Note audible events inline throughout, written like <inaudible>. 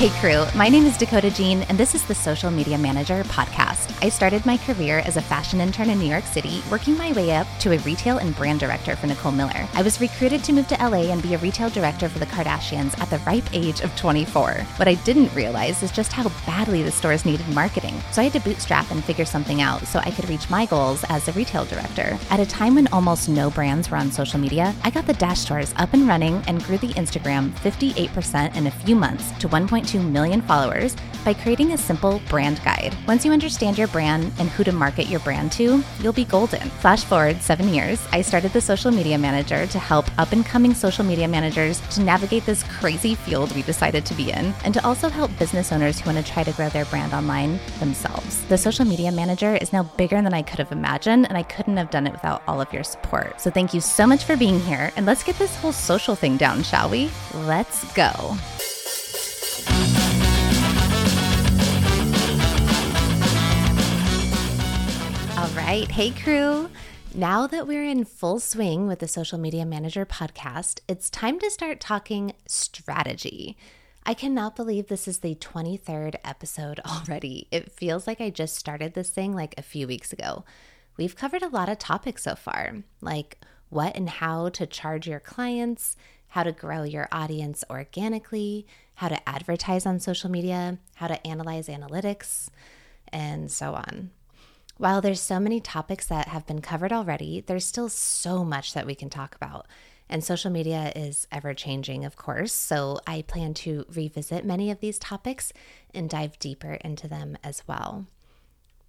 Hey, crew. My name is Dakota Jeane, and this is the Social Media Manager podcast. I started my career as a fashion intern in New York City, working my way up to a retail and brand director for Nicole Miller. I was recruited to move to LA and be a retail director for the Kardashians at the ripe age of 24. What I didn't realize is just how badly the stores needed marketing. So I had to bootstrap and figure something out so I could reach my goals as a retail director. At a time when almost no brands were on social media, I got the Dash stores up and running and grew the Instagram 58% in a few months to 1.2 million followers by creating a simple brand guide. Once you understand your brand and who to market your brand to, you'll be golden. Flash forward seven years, I started the social media manager to help up and coming social media managers to navigate this crazy field we decided to be in, and to also help business owners who want to try to grow their brand online themselves. The social media manager is now bigger than I could have imagined, and I couldn't have done it without all of your support. So thank you so much for being here, and let's get this whole social thing down, shall we? Let's go. Right. Hey, crew. Now that we're in full swing with the Social Media Manager podcast, it's time to start talking strategy. I cannot believe this is the 23rd episode already. It feels like I just started this thing like a few weeks ago. We've covered a lot of topics so far, like what and how to charge your clients, how to grow your audience organically, how to advertise on social media, how to analyze analytics, and so on. While there's so many topics that have been covered already, there's still so much that we can talk about. And social media is ever changing, of course. So I plan to revisit many of these topics and dive deeper into them as well.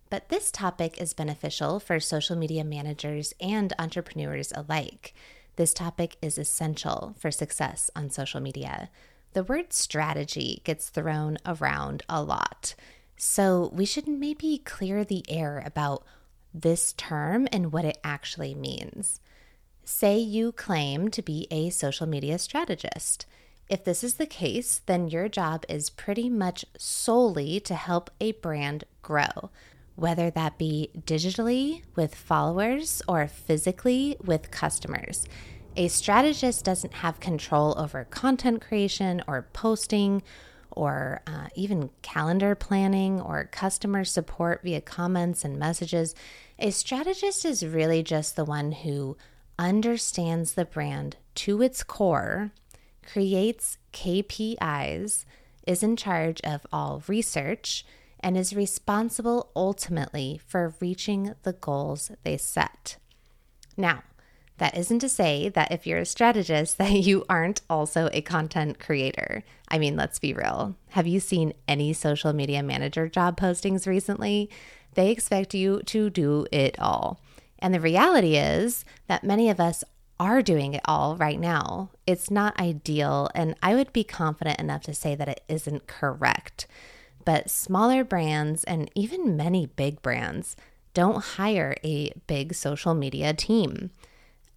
But this topic is beneficial for social media managers and entrepreneurs alike. This topic is essential for success on social media. The word strategy gets thrown around a lot. So we should maybe clear the air about this term and what it actually means. Say you claim to be a social media strategist. If this is the case, then your job is pretty much solely to help a brand grow, whether that be digitally with followers or physically with customers. A strategist doesn't have control over content creation or posting or uh, even calendar planning or customer support via comments and messages. A strategist is really just the one who understands the brand to its core, creates KPIs, is in charge of all research, and is responsible ultimately for reaching the goals they set. Now, that isn't to say that if you're a strategist <laughs> that you aren't also a content creator. I mean, let's be real. Have you seen any social media manager job postings recently? They expect you to do it all. And the reality is that many of us are doing it all right now. It's not ideal, and I would be confident enough to say that it isn't correct. But smaller brands and even many big brands don't hire a big social media team.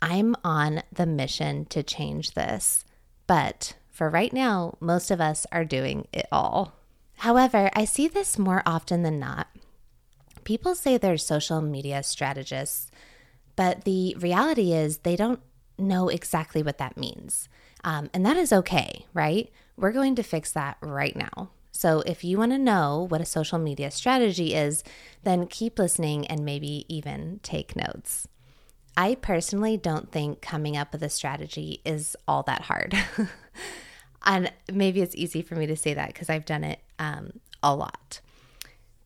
I'm on the mission to change this. But for right now, most of us are doing it all. However, I see this more often than not. People say they're social media strategists, but the reality is they don't know exactly what that means. Um, and that is okay, right? We're going to fix that right now. So if you want to know what a social media strategy is, then keep listening and maybe even take notes. I personally don't think coming up with a strategy is all that hard. <laughs> and maybe it's easy for me to say that because I've done it um, a lot.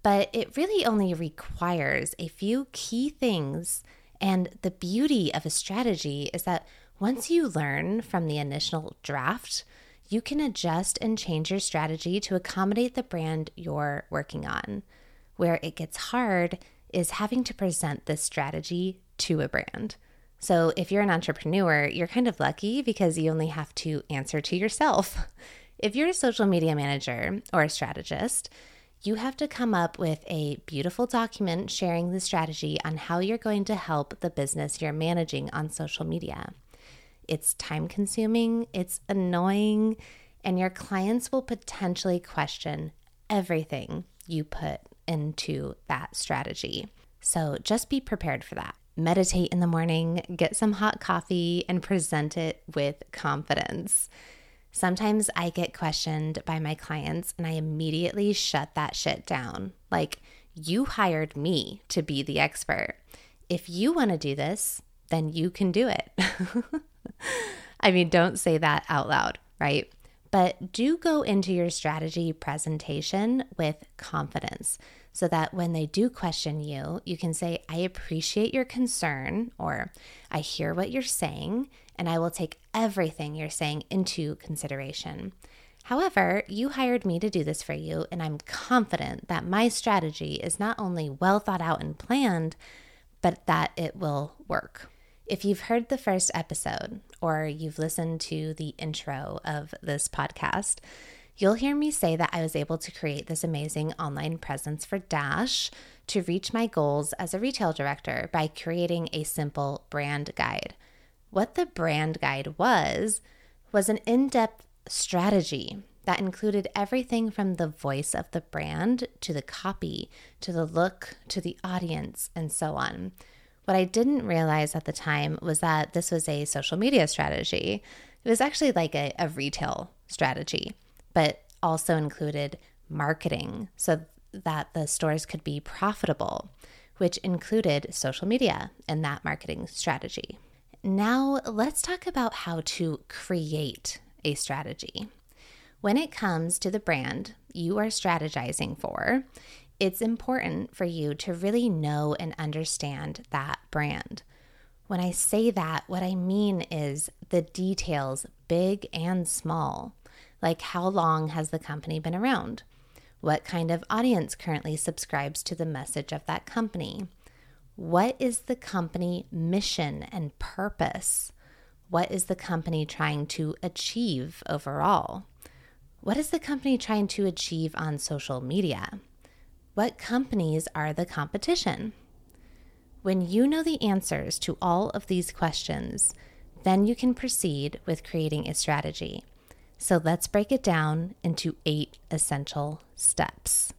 But it really only requires a few key things. And the beauty of a strategy is that once you learn from the initial draft, you can adjust and change your strategy to accommodate the brand you're working on. Where it gets hard is having to present this strategy to a brand. So if you're an entrepreneur, you're kind of lucky because you only have to answer to yourself. <laughs> If you're a social media manager or a strategist, you have to come up with a beautiful document sharing the strategy on how you're going to help the business you're managing on social media. It's time consuming, it's annoying, and your clients will potentially question everything you put into that strategy. So just be prepared for that meditate in the morning, get some hot coffee, and present it with confidence. Sometimes I get questioned by my clients and I immediately shut that shit down. Like, you hired me to be the expert. If you want to do this, then you can do it. <laughs> I mean, don't say that out loud, right? But do go into your strategy presentation with confidence so that when they do question you, you can say, I appreciate your concern, or I hear what you're saying, and I will take everything you're saying into consideration. However, you hired me to do this for you, and I'm confident that my strategy is not only well thought out and planned, but that it will work. If you've heard the first episode or you've listened to the intro of this podcast, you'll hear me say that I was able to create this amazing online presence for Dash to reach my goals as a retail director by creating a simple brand guide. What the brand guide was, was an in depth strategy that included everything from the voice of the brand to the copy to the look to the audience and so on. What I didn't realize at the time was that this was a social media strategy. It was actually like a, a retail strategy but also included marketing so that the stores could be profitable, which included social media in that marketing strategy. Now, let's talk about how to create a strategy. When it comes to the brand you are strategizing for, it's important for you to really know and understand that brand. When I say that, what I mean is the details, big and small like how long has the company been around? What kind of audience currently subscribes to the message of that company? What is the company mission and purpose? What is the company trying to achieve overall? What is the company trying to achieve on social media? What companies are the competition? When you know the answers to all of these questions, then you can proceed with creating a strategy. So let's break it down into eight essential steps.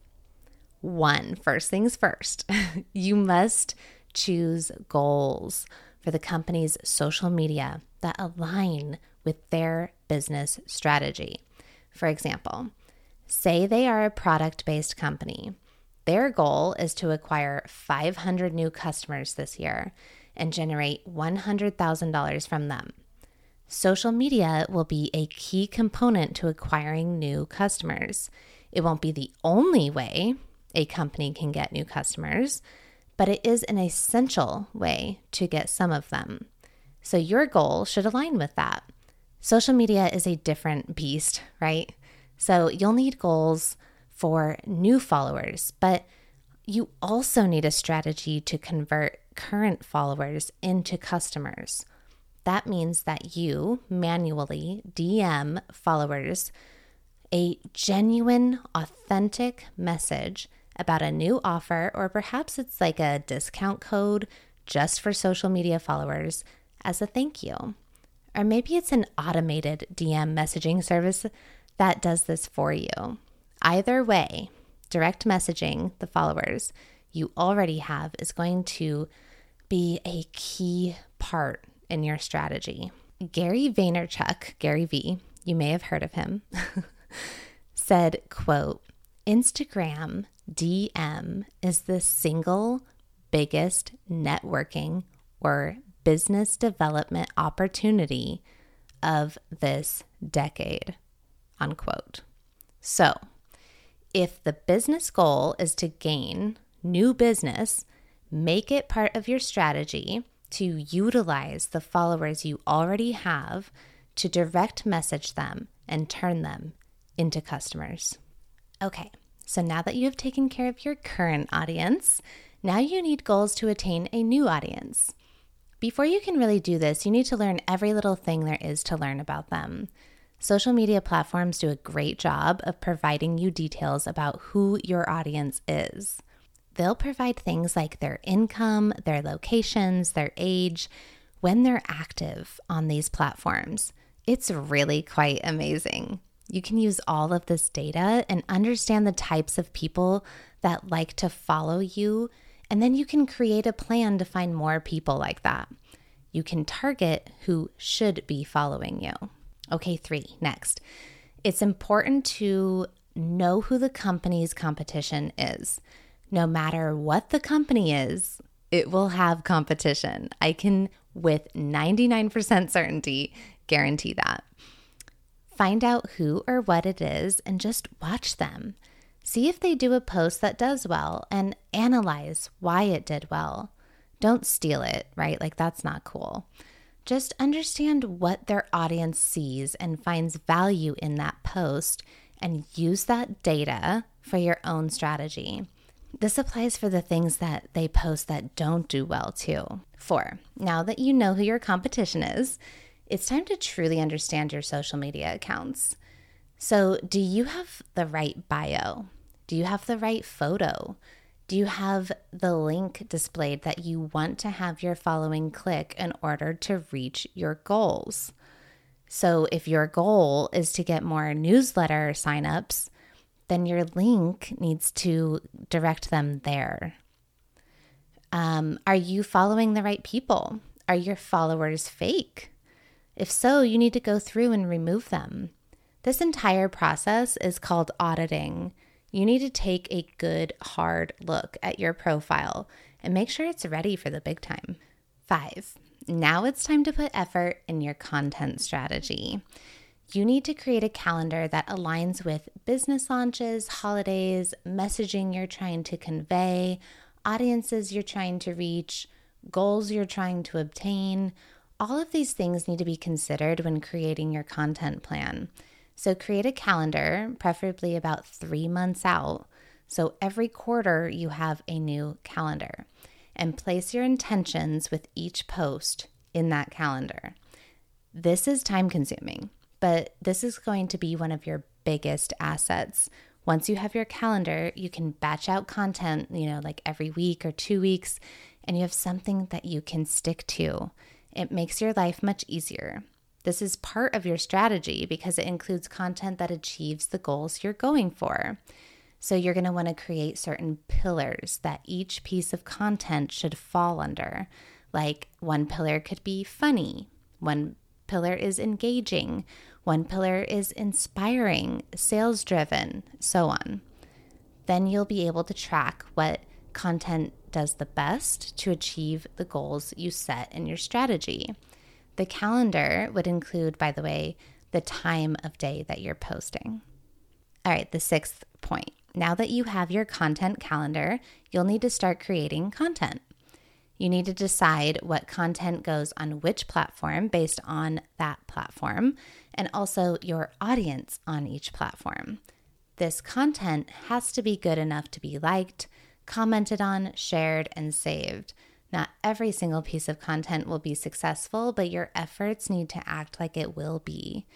One, first things first, <laughs> you must choose goals for the company's social media that align with their business strategy. For example, say they are a product based company. Their goal is to acquire 500 new customers this year and generate $100,000 from them. Social media will be a key component to acquiring new customers. It won't be the only way a company can get new customers, but it is an essential way to get some of them. So your goal should align with that. Social media is a different beast, right? So you'll need goals for new followers, but you also need a strategy to convert current followers into customers. That means that you manually DM followers a genuine, authentic message about a new offer, or perhaps it's like a discount code just for social media followers as a thank you. Or maybe it's an automated DM messaging service that does this for you. Either way, direct messaging the followers you already have is going to be a key part in your strategy. Gary Vaynerchuk, Gary V, you may have heard of him, <laughs> said, quote, Instagram DM is the single biggest networking or business development opportunity of this decade, unquote. So, if the business goal is to gain new business, make it part of your strategy to utilize the followers you already have to direct message them and turn them into customers. Okay, so now that you have taken care of your current audience, now you need goals to attain a new audience. Before you can really do this, you need to learn every little thing there is to learn about them. Social media platforms do a great job of providing you details about who your audience is they'll provide things like their income, their locations, their age when they're active on these platforms. It's really quite amazing. You can use all of this data and understand the types of people that like to follow you, and then you can create a plan to find more people like that. You can target who should be following you. Okay, three. Next, it's important to know who the company's competition is. No matter what the company is, it will have competition. I can, with 99% certainty, guarantee that. Find out who or what it is and just watch them. See if they do a post that does well and analyze why it did well. Don't steal it, right? Like, that's not cool. Just understand what their audience sees and finds value in that post and use that data for your own strategy. This applies for the things that they post that don't do well too. Four, now that you know who your competition is, it's time to truly understand your social media accounts. So, do you have the right bio? Do you have the right photo? Do you have the link displayed that you want to have your following click in order to reach your goals? So, if your goal is to get more newsletter signups, then your link needs to direct them there. Um, are you following the right people? Are your followers fake? If so, you need to go through and remove them. This entire process is called auditing you need to take a good, hard look at your profile and make sure it's ready for the big time. Five, now it's time to put effort in your content strategy. You need to create a calendar that aligns with business launches, holidays, messaging you're trying to convey, audiences you're trying to reach, goals you're trying to obtain. All of these things need to be considered when creating your content plan. So create a calendar, preferably about three months out. So every quarter you have a new calendar and place your intentions with each post in that calendar. This is time consuming, but this is going to be one of your biggest assets. Once you have your calendar, you can batch out content, you know, like every week or two weeks, and you have something that you can stick to. It makes your life much easier. This is part of your strategy because it includes content that achieves the goals you're going for. So, you're going to want to create certain pillars that each piece of content should fall under. Like, one pillar could be funny, one pillar is engaging, one pillar is inspiring, sales driven, so on. Then you'll be able to track what content does the best to achieve the goals you set in your strategy. The calendar would include, by the way, the time of day that you're posting. All right, the sixth point. Now that you have your content calendar, you'll need to start creating content. You need to decide what content goes on which platform based on that platform, and also your audience on each platform. This content has to be good enough to be liked, commented on, shared, and saved not every single piece of content will be successful, but your efforts need to act like it will be.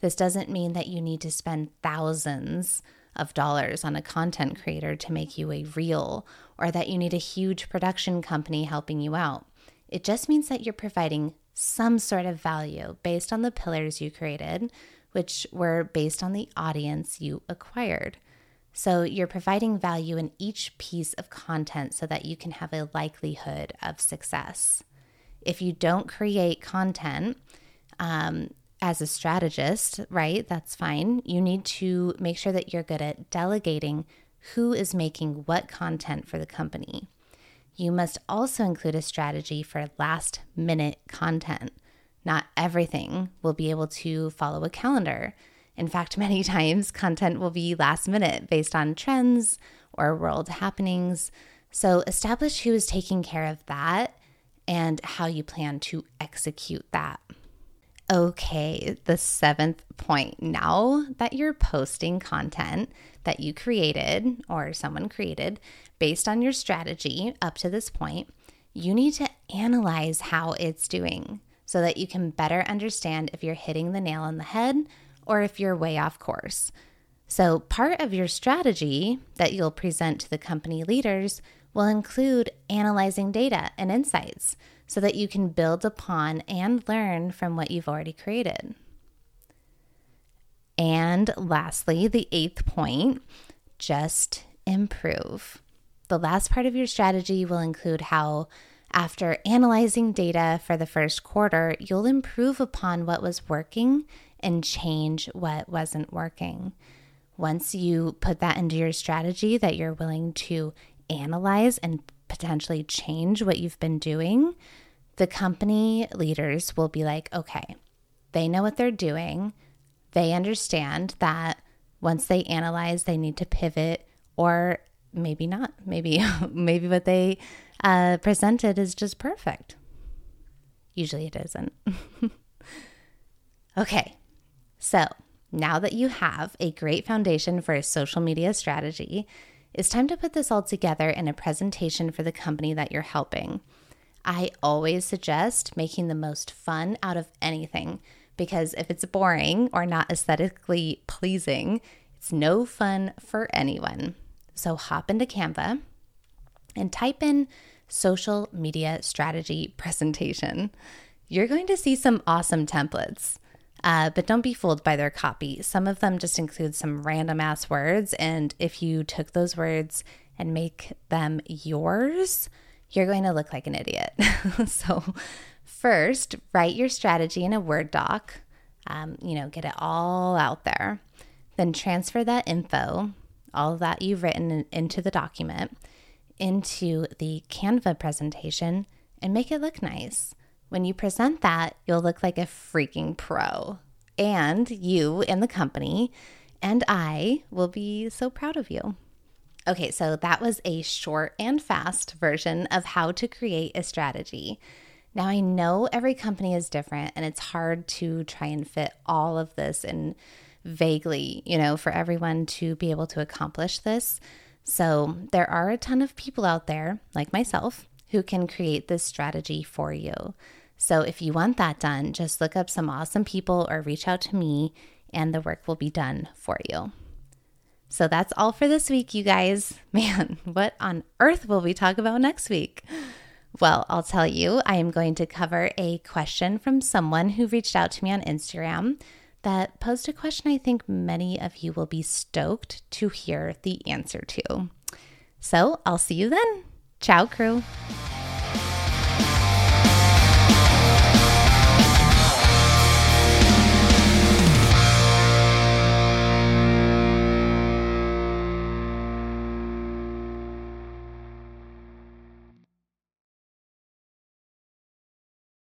This doesn't mean that you need to spend thousands of dollars on a content creator to make you a reel or that you need a huge production company helping you out. It just means that you're providing some sort of value based on the pillars you created, which were based on the audience you acquired. So you're providing value in each piece of content so that you can have a likelihood of success. If you don't create content um, as a strategist, right, that's fine. You need to make sure that you're good at delegating who is making what content for the company. You must also include a strategy for last minute content. Not everything will be able to follow a calendar. In fact, <laughs> many times content will be last minute based on trends or world happenings. So establish who is taking care of that and how you plan to execute that. Okay, the seventh point. Now that you're posting content that you created or someone created based on your strategy up to this point, you need to analyze how it's doing so that you can better understand if you're hitting the nail on the head or if you're way off course. So, part of your strategy that you'll present to the company leaders will include analyzing data and insights so that you can build upon and learn from what you've already created. And lastly, the eighth point just improve. The last part of your strategy will include how, after analyzing data for the first quarter, you'll improve upon what was working and change what wasn't working. Once you put that into your strategy, that you're willing to analyze and potentially change what you've been doing, the company leaders will be like, okay, they know what they're doing. They understand that once they analyze, they need to pivot or maybe not. Maybe, <laughs> maybe what they uh, presented is just perfect. Usually it isn't. <laughs> okay, so now that you have a great foundation for a social media strategy, it's time to put this all together in a presentation for the company that you're helping. I always suggest making the most fun out of anything because if it's boring or not aesthetically pleasing, it's no fun for anyone. So hop into Canva and type in social media strategy <laughs> presentation. You're going to see some awesome templates. Uh, but don't be fooled by their copy. Some of them just include some random ass words. And if you took those words and make them yours, you're going to look like an idiot. <laughs> so, first, write your strategy in a Word doc, um, you know, get it all out there. Then transfer that info, all that you've written into the document, into the Canva presentation and make it look nice. When you present that, you'll look like a freaking pro. And you and the company and I will be so proud of you. Okay, so that was a short and fast version of how to create a strategy. Now, I know every company is different and it's hard to try and fit all of this in vaguely, you know, for everyone to be able to accomplish this. So, there are a ton of people out there, like myself, who can create this strategy for you. So if you want that done, just look up some awesome people or reach out to me and the work will be done for you. So that's all for this week, you guys. <laughs> Man, what on earth will we talk about next week? Well, I'll tell you, I am going to cover a question from someone who reached out to me on Instagram that posed a question I think many of you will be stoked to hear the answer to. So I'll see you then. Ciao, crew.